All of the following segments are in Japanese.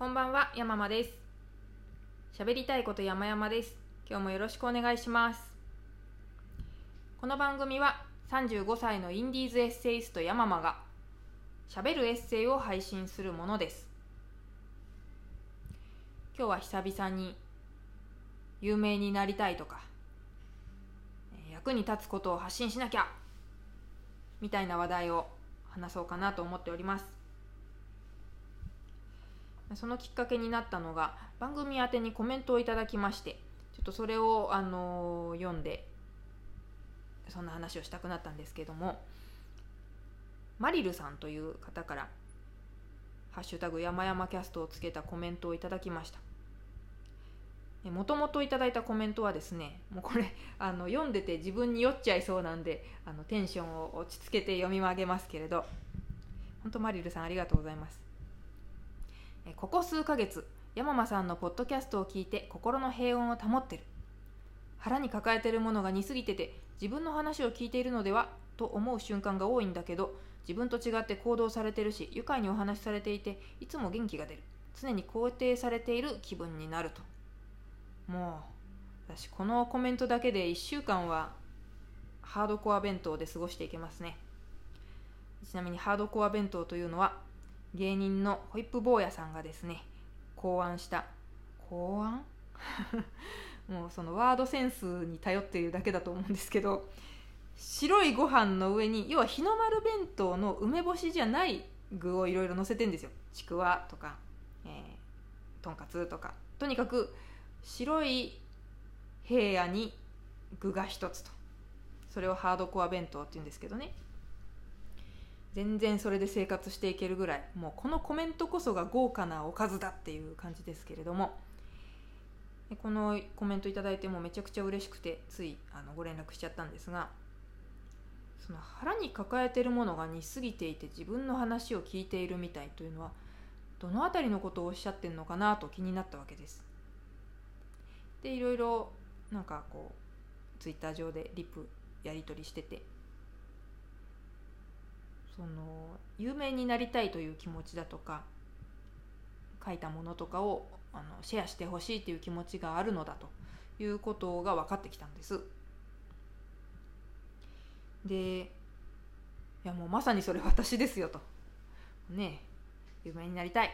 こんばんは、山間です。喋りたいこと山々です。今日もよろしくお願いします。この番組は35歳のインディーズエッセイスト山間が喋るエッセイを配信するものです。今日は久々に有名になりたいとか役に立つことを発信しなきゃみたいな話題を話そうかなと思っております。そのきっかけになったのが番組宛てにコメントをいただきましてちょっとそれを、あの読んでそんな話をしたくなったんですけどもマリルさんという方から「ハッシュタグ山々キャスト」をつけたコメントをいただきました。もともといただいたコメントはですねもうこれ あの読んでて自分に酔っちゃいそうなんであのテンションを落ち着けて読み上げますけれど本当マリルさんありがとうございます。ここ数ヶ月山間さんのポッドキャストを聞いて心の平穏を保ってる。腹に抱えてるものが似すぎてて自分の話を聞いているのではと思う瞬間が多いんだけど自分と違って行動されてるし愉快にお話しされていていつも元気が出る。常に肯定されている気分になると。もう私このコメントだけで1週間はハードコア弁当で過ごしていけますね。ちなみにハードコア弁当というのは芸人のホイップ坊やさんがですね考案した考案？もうそのワードセンスに頼っているだけだと思うんですけど白いご飯の上に要は日の丸弁当の梅干しじゃない具をいろいろ乗せてんですよ。ちくわとか、えー、とんかつとか。とにかく白い平野に具が一つと。それをハードコア弁当っていうんですけどね。全然それで生活していけるぐらいもうこのコメントこそが豪華なおかずだっていう感じですけれどもこのコメントいただいてもめちゃくちゃ嬉しくてついあのご連絡しちゃったんですがその腹に抱えてるものが似すぎていて自分の話を聞いているみたいというのはどの辺りのことをおっしゃってるのかなと気になったわけです。でいろいろなんかこうツイッター上でリプやり取りしててその有名になりたいという気持ちだとか書いたものとかをあのシェアしてほしいという気持ちがあるのだということが分かってきたんです。でいやもうまさにそれ私ですよと。ね有名になりたい。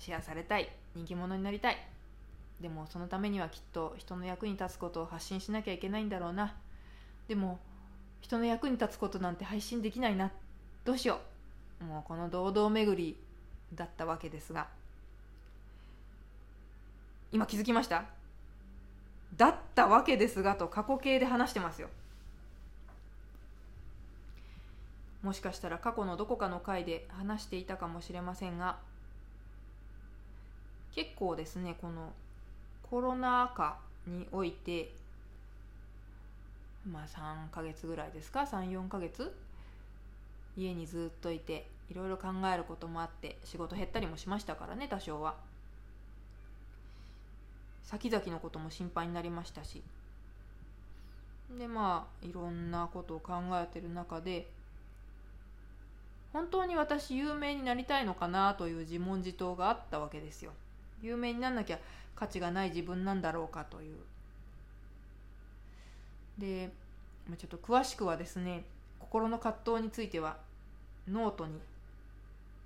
シェアされたい。人気者になりたい。でもそのためにはきっと人の役に立つことを発信しなきゃいけないんだろうな。でも人の役に立つことなんて配信できないな。っどうしよう。もうこの堂々巡りだったわけですが。今気づきました？だったわけですがと過去形で話してますよ。もしかしたら過去のどこかの回で話していたかもしれませんが結構ですねこのコロナ禍においてまあ3ヶ月ぐらいですか？34ヶ月家にずっといていろいろ考えることもあって仕事減ったりもしましたからね多少は。先々のことも心配になりましたし。でまあいろんなことを考えてる中で本当に私有名になりたいのかなという自問自答があったわけですよ。有名になんなきゃ価値がない自分なんだろうかという。でちょっと詳しくはですね心の葛藤についてはノートに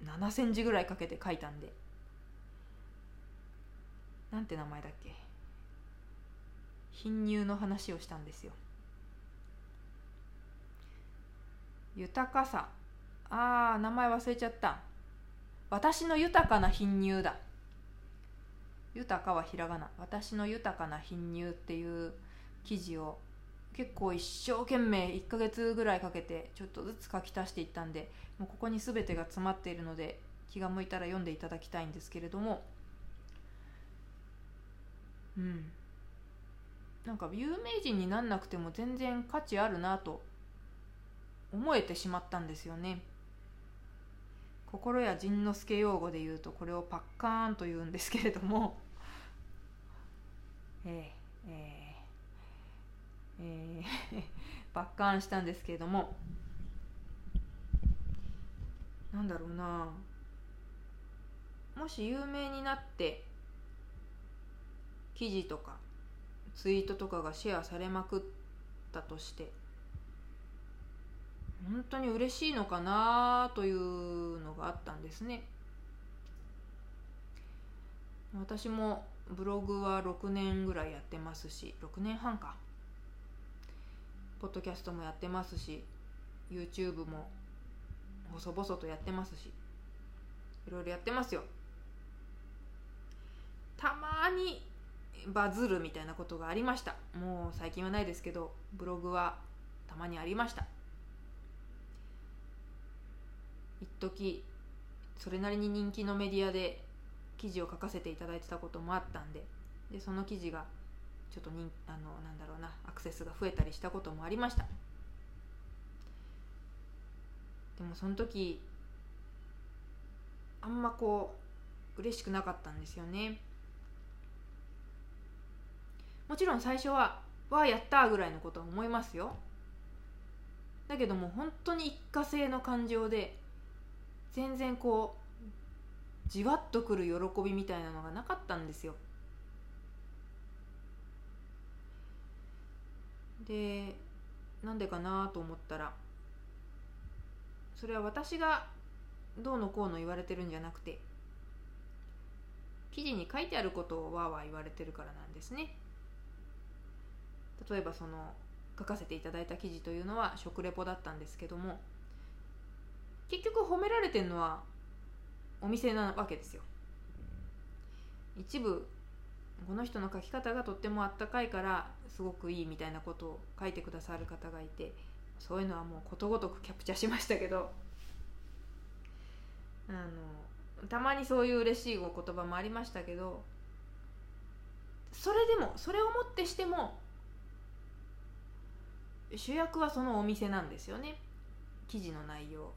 7センチぐらいかけて書いたんで。なんて名前だっけ？貧乳の話をしたんですよ。豊かさ。あー名前忘れちゃった。私の豊かな貧乳だ。豊かはひらがな。私の豊かな貧乳っていう記事を結構一生懸命1ヶ月ぐらいかけてちょっとずつ書き足していったんでもうここに全てが詰まっているので気が向いたら読んでいただきたいんですけれども。うん。なんか有名人になんなくても全然価値あるなと思えてしまったんですよね。心や仁之助用語で言うとこれをパッカーンと言うんですけれども。えー、えー、えー、パッカーンしたんですけれども。なんだろうな。もし有名になって記事とかツイートとかがシェアされまくったとして本当に嬉しいのかなというのがあったんですね。私もブログは6年ぐらいやってますし6年半か。ポッドキャストもやってますし YouTube も細々とやってますしいろいろやってますよ。たまにバズるみたいなことがありました。もう最近はないですけどブログはたまにありました。一時それなりに人気のメディアで記事を書かせていただいてたこともあったんででその記事がちょっとにあのなんだろうなアクセスが増えたりしたこともありました。でもその時あんまこう嬉しくなかったんですよねもちろん最初は「わあやった!」ぐらいのことは思いますよだけども本当に一過性の感情で全然こうじわっとくる喜びみたいなのがなかったんですよでなんでかなと思ったらそれは私がどうのこうの言われてるんじゃなくて記事に書いてあることをわーわー言われてるからなんですね。例えばその書かせていただいた記事というのは食レポだったんですけども結局褒められてるのはお店なわけですよ。一部この人の書き方がとってもあったかいからすごくいいみたいなことを書いてくださる方がいてそういうのはもうことごとくキャプチャーしましたけどあのたまにそういう嬉しいお言葉もありましたけどそれでもそれをもってしても主役はそのお店なんですよね。記事の内容。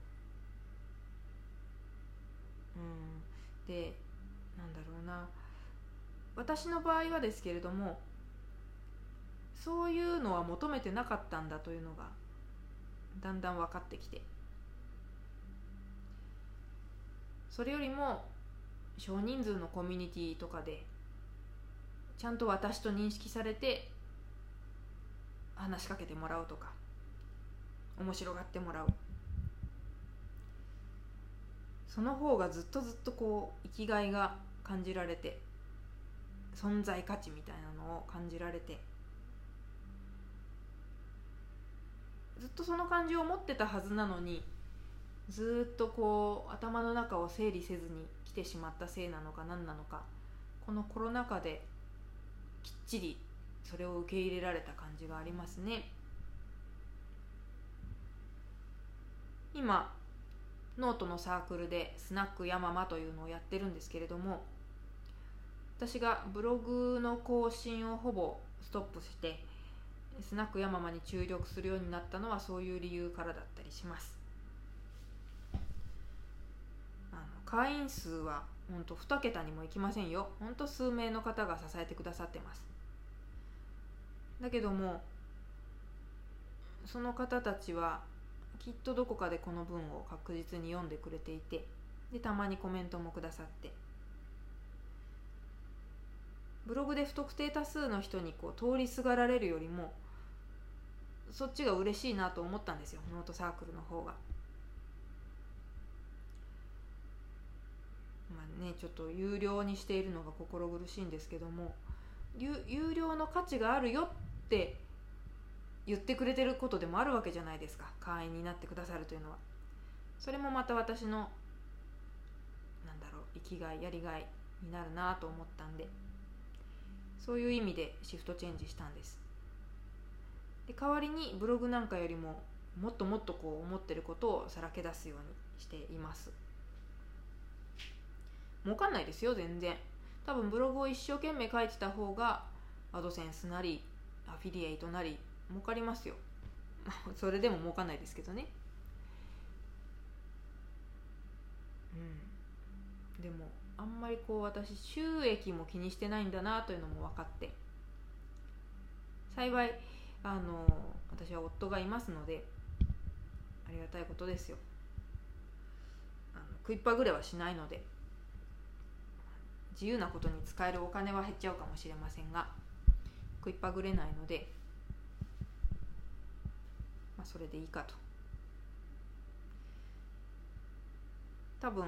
うん。でなんだろうな。私の場合はですけれどもそういうのは求めてなかったんだというのがだんだん分かってきて。それよりも少人数のコミュニティとかでちゃんと私と認識されて話しかけてもらうとか面白がってもらう。その方がずっとずっとこう生きがいが感じられて存在価値みたいなのを感じられてずっとその感じを持ってたはずなのにずっとこう頭の中を整理せずに来てしまったせいなのか何なのかこのコロナ禍できっちりそれを受け入れられた感じがありますね。今ノートのサークルでスナックヤママというのをやってるんですけれども私がブログの更新をほぼストップしてスナックヤママに注力するようになったのはそういう理由からだったりします。あの会員数は本当2桁にもいきませんよ。本当数名の方が支えてくださってます。だけどもその方たちはきっとどこかでこの文を確実に読んでくれていてでたまにコメントもくださって。ブログで不特定多数の人にこう通りすがられるよりもそっちが嬉しいなと思ったんですよノートサークルの方が。まあねちょっと有料にしているのが心苦しいんですけども有料の価値があるよって言ってくれてることでもあるわけじゃないですか会員になってくださるというのはそれもまた私のなんだろう生きがいやりがいになるなと思ったんでそういう意味でシフトチェンジしたんですで代わりにブログなんかよりももっともっとこう思ってることをさらけ出すようにしています。儲かんないですよ全然。多分ブログを一生懸命書いてた方がアドセンスなりアフィリエイトなり儲かりますよ。それでも儲かんないですけどね。うん。でもあんまりこう私収益も気にしてないんだなというのも分かって。幸いあの私は夫がいますのでありがたいことですよ。あの食いっぱぐれはしないので自由なことに使えるお金は減っちゃうかもしれませんが食いっぱぐれないので、まあ、それでいいかと。多分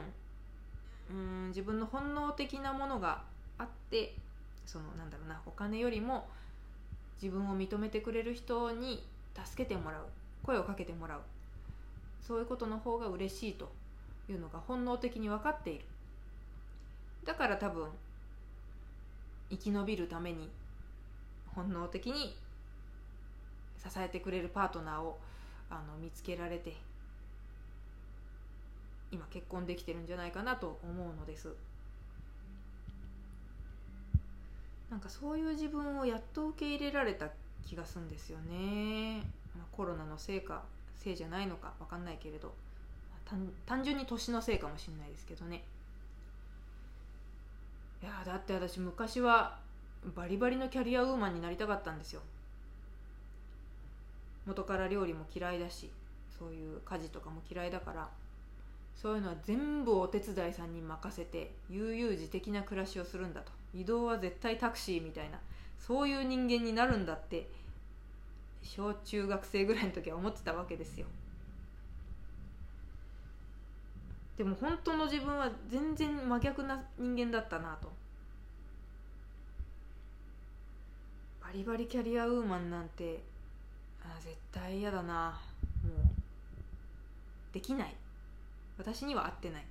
うん自分の本能的なものがあってそのなんだろうなお金よりも自分を認めてくれる人に助けてもらう。声をかけてもらう。そういうことの方が嬉しいというのが本能的に分かっている。だから多分生き延びるために本能的に支えてくれるパートナーをあの見つけられて今結婚できてるんじゃないかなと思うのです。なんかそういう自分をやっと受け入れられた気がするんですよね、まあ、コロナのせいかせいじゃないのか分かんないけれど。単純に年のせいかもしれないですけどね。いやだって私昔はバリバリのキャリアウーマンになりたかったんですよ。元から料理も嫌いだしそういう家事とかも嫌いだから。そういうのは全部お手伝いさんに任せて悠々自適な暮らしをするんだと。移動は絶対タクシーみたいなそういう人間になるんだって小中学生ぐらいの時は思ってたわけですよ。でも本当の自分は全然真逆な人間だったなと。バリバリキャリアウーマンなんてあ絶対嫌だな。もうできない。私には合ってない。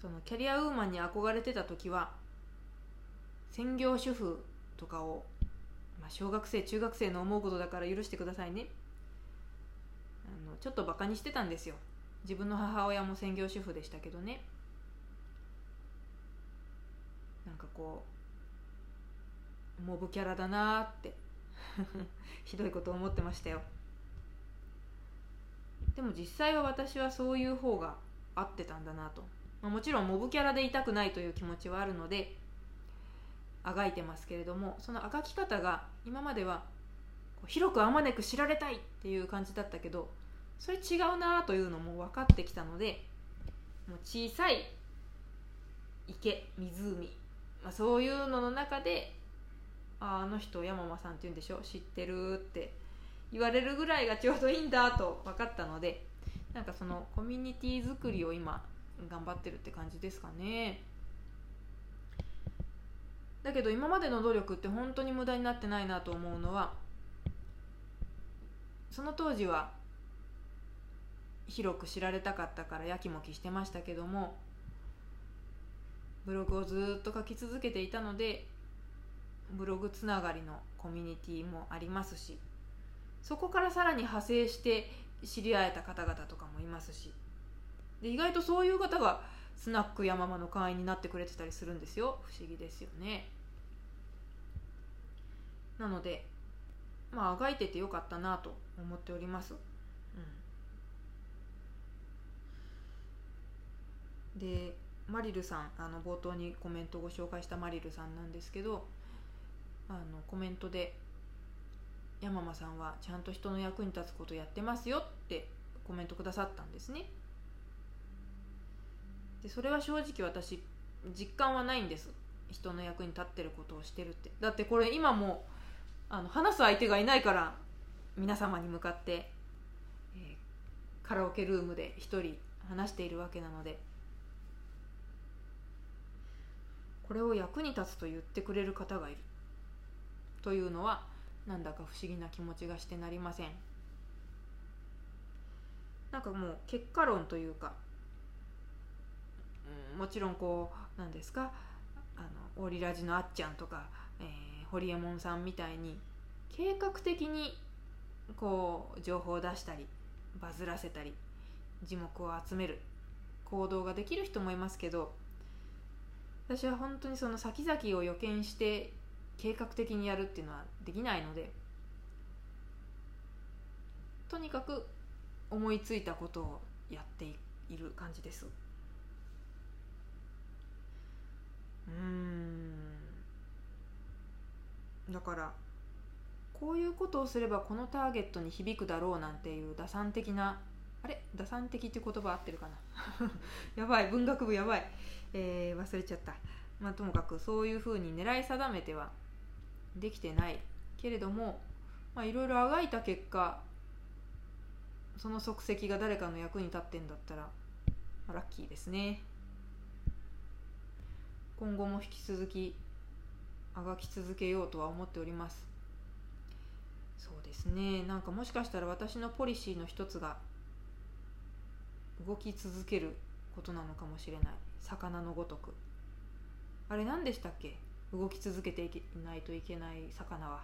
そのキャリアウーマンに憧れてた時は専業主婦とかを、まあ、小学生中学生の思うことだから許してくださいね。あのちょっとバカにしてたんですよ。自分の母親も専業主婦でしたけどね。なんかこうモブキャラだなって ひどいこと思ってましたよ。でも実際は私はそういう方が合ってたんだなと、まあ、もちろんモブキャラでいたくないという気持ちはあるのであがいてますけれどもそのあがき方が今までは広くあまねく知られたいっていう感じだったけどそれ違うなというのも分かってきたのでもう小さい池湖、まあ、そういうのの中でああの人山間さんって言うんでしょ？知ってるって言われるぐらいがちょうどいいんだと分かったのでなんかそのコミュニティ作りを今頑張ってるって感じですかね。だけど今までの努力って本当に無駄になってないなと思うのはその当時は広く知られたかったからやきもきしてましたけどもブログをずっと書き続けていたのでブログつながりのコミュニティもありますしそこからさらに派生して知り合えた方々とかもいますしで意外とそういう方がスナック山間の会員になってくれてたりするんですよ。不思議ですよね。なのでまああがいててよかったなと思っております、うん、でマリルさんあの冒頭にコメントをご紹介したマリルさんなんですけどあのコメントで山間さんはちゃんと人の役に立つことやってますよってコメントくださったんですね。でそれは正直私実感はないんです。人の役に立ってることをしてるって。だってこれ今もあの話す相手がいないから皆様に向かって、えー、カラオケルームで一人話しているわけなので。これを役に立つと言ってくれる方がいる。というのはなんだか不思議な気持ちがしてなりません。なんかもう結果論というか、もちろんこうなんですかあのオリラジのあっちゃんとか、えー、ホリエモンさんみたいに計画的にこう情報を出したりバズらせたり字幕を集める行動ができる人もいますけど私は本当にその先々を予見して計画的にやるっていうのはできないのでとにかく思いついたことをやっている感じです。うん。だからこういうことをすればこのターゲットに響くだろうなんていう打算的なあれ？打算的って言葉合ってるかな？やばい。文学部やばい。えー忘れちゃった。まあともかくそういうふうに狙い定めてはできてないけれどもいろいろあがいた結果その足跡が誰かの役に立ってんだったら、ラッキーですね。今後も引き続きあがき続けようとは思っております。そうですね。なんかもしかしたら私のポリシーの一つが動き続けることなのかもしれない。魚のごとく。あれ何でしたっけ？動き続けていけないといけない魚は。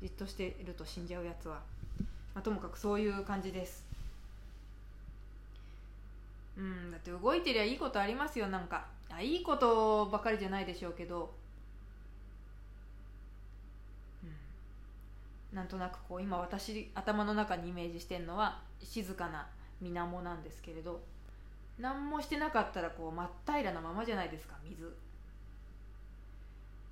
じっとしていると死んじゃうやつは、まあ、ともかくそういう感じです。うん。だって動いてりゃいいことありますよなんか。いいことばかりじゃないでしょうけど、うん、なんとなくこう今私頭の中にイメージしてるのは静かな水面なんですけれど何もしてなかったらこう真っ平らなままじゃないですか水。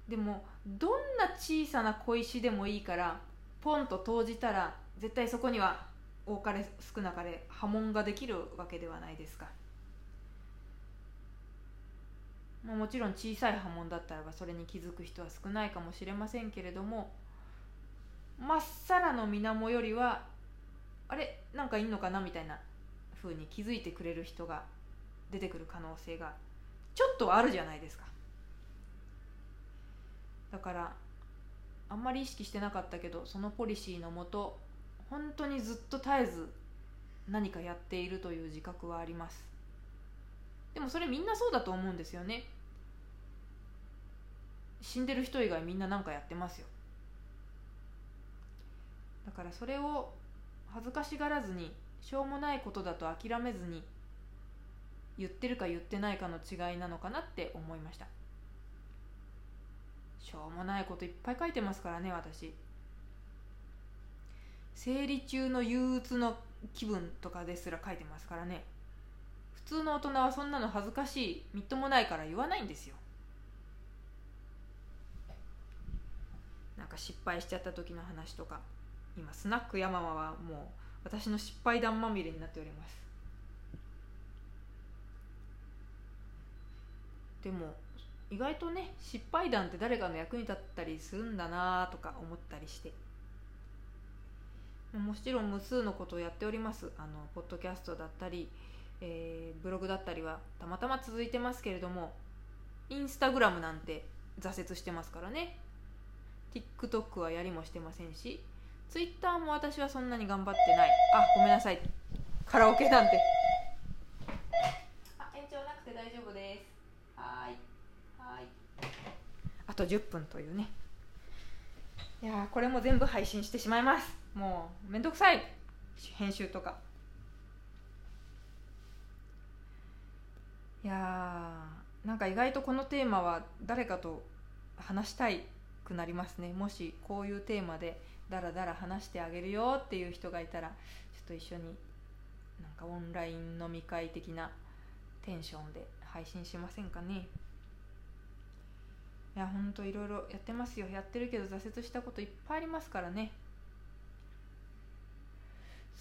でもどんな小さな小石でもいいからポンと投じたら絶対そこには多かれ少なかれ波紋ができるわけではないですか。まあもちろん小さい波紋だったらばそれに気づく人は少ないかもしれませんけれどもまっさらの水面よりはあれ？なんかいんのかなみたいな風に気づいてくれる人が出てくる可能性がちょっとはあるじゃないですか。だからあんまり意識してなかったけどそのポリシーのもと本当にずっと絶えず何かやっているという自覚はあります。でもそれみんなそうだと思うんですよね。死んでる人以外みんな何かやってますよ。だからそれを恥ずかしがらずにしょうもないことだと諦めずに言ってるか言ってないかの違いなのかなって思いました。しょうもないこといっぱい書いてますからね私。生理中の憂鬱の気分とかですら書いてますからね。通の大人はそんなの恥ずかしいみっともないから言わないんですよ。なんか失敗しちゃった時の話とか今スナックヤママはもう私の失敗談まみれになっております。でも意外とね失敗談って誰かの役に立ったりするんだなとか思ったりして。もちろん無数のことをやっております。あのポッドキャストだったり、えーブログだったりはたまたま続いてますけれどもインスタグラムなんて挫折してますからね。TikTok はやりもしてませんし Twitter も私はそんなに頑張ってない。あごめんなさい。カラオケなんて。あ延長なくて大丈夫です。はーい。はーい。あと10分というね。いやーこれも全部配信してしまいます。もうめんどくさい。編集とかいやーなんか意外とこのテーマは誰かと話したいくなりますね。もしこういうテーマでダラダラ話してあげるよっていう人がいたらちょっと一緒になんかオンライン飲み会的なテンションで配信しませんかね。いやほんといろいろやってますよ。やってるけど挫折したこといっぱいありますからね。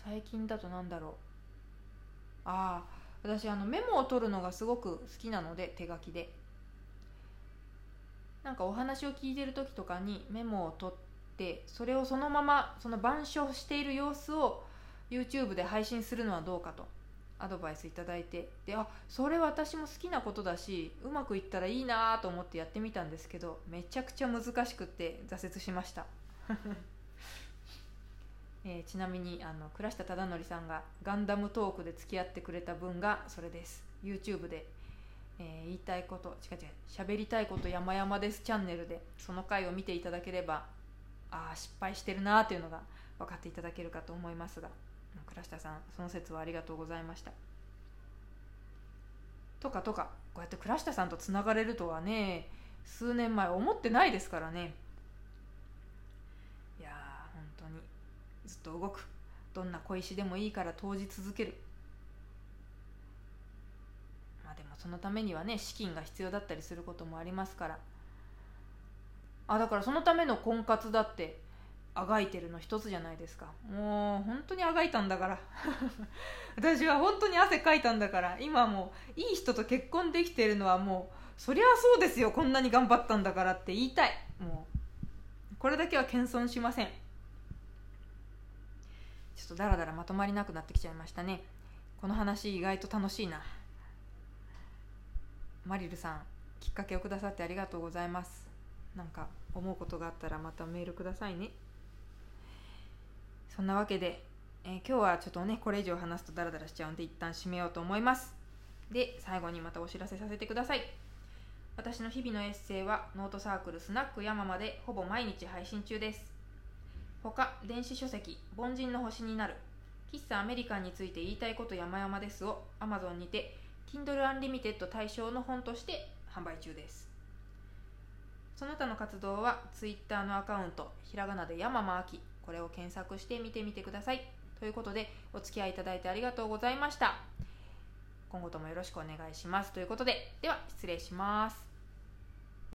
最近だとなんだろう。ああ私あのメモを取るのがすごく好きなので手書きで。なんかお話を聞いてる時とかにメモを取ってそれをそのままその板書している様子を YouTube で配信するのはどうかとアドバイスいただいて。であそれ私も好きなことだしうまくいったらいいなと思ってやってみたんですけどめちゃくちゃ難しくって挫折しました。えーちなみにあの倉下忠則さんがガンダムトークで付き合ってくれた分がそれです。YouTube で、えー言いたいこと違う違う喋りたいこと山々です。チャンネルでその回を見ていただければああ失敗してるなーっていうのが分かっていただけるかと思いますが倉下さんその説はありがとうございました。とかとかこうやって倉下さんとつながれるとはね数年前思ってないですからねいやー本当にずっと動く。どんな小石でもいいから投じ続ける。まあでもそのためにはね資金が必要だったりすることもありますから。あだからそのための婚活だってあがいてるの一つじゃないですか。もう本当にあがいたんだから。私は本当に汗かいたんだから。今もういい人と結婚できてるのはもうそりゃそうですよ。こんなに頑張ったんだからって言いたい。もうこれだけは謙遜しません。ちょっとダラダラまとまりなくなってきちゃいましたね。この話意外と楽しいな。マリルさんきっかけをくださってありがとうございます。なんか思うことがあったらまたメールくださいね。そんなわけで、えー、今日はちょっとねこれ以上話すとダラダラしちゃうんで一旦締めようと思います。で最後にまたお知らせさせてください。私の日々のエッセイはノートサークルスナックヤママでほぼ毎日配信中です。他電子書籍「凡人の星になる」喫茶アメリカンについて言いたいこと山々ですを Amazon にて Kindle Unlimited 対象の本として販売中です。その他の活動は Twitter のアカウントひらがなで山間明これを検索して見てみてください。ということでお付き合いいただいてありがとうございました。今後ともよろしくお願いします。ということででは失礼します。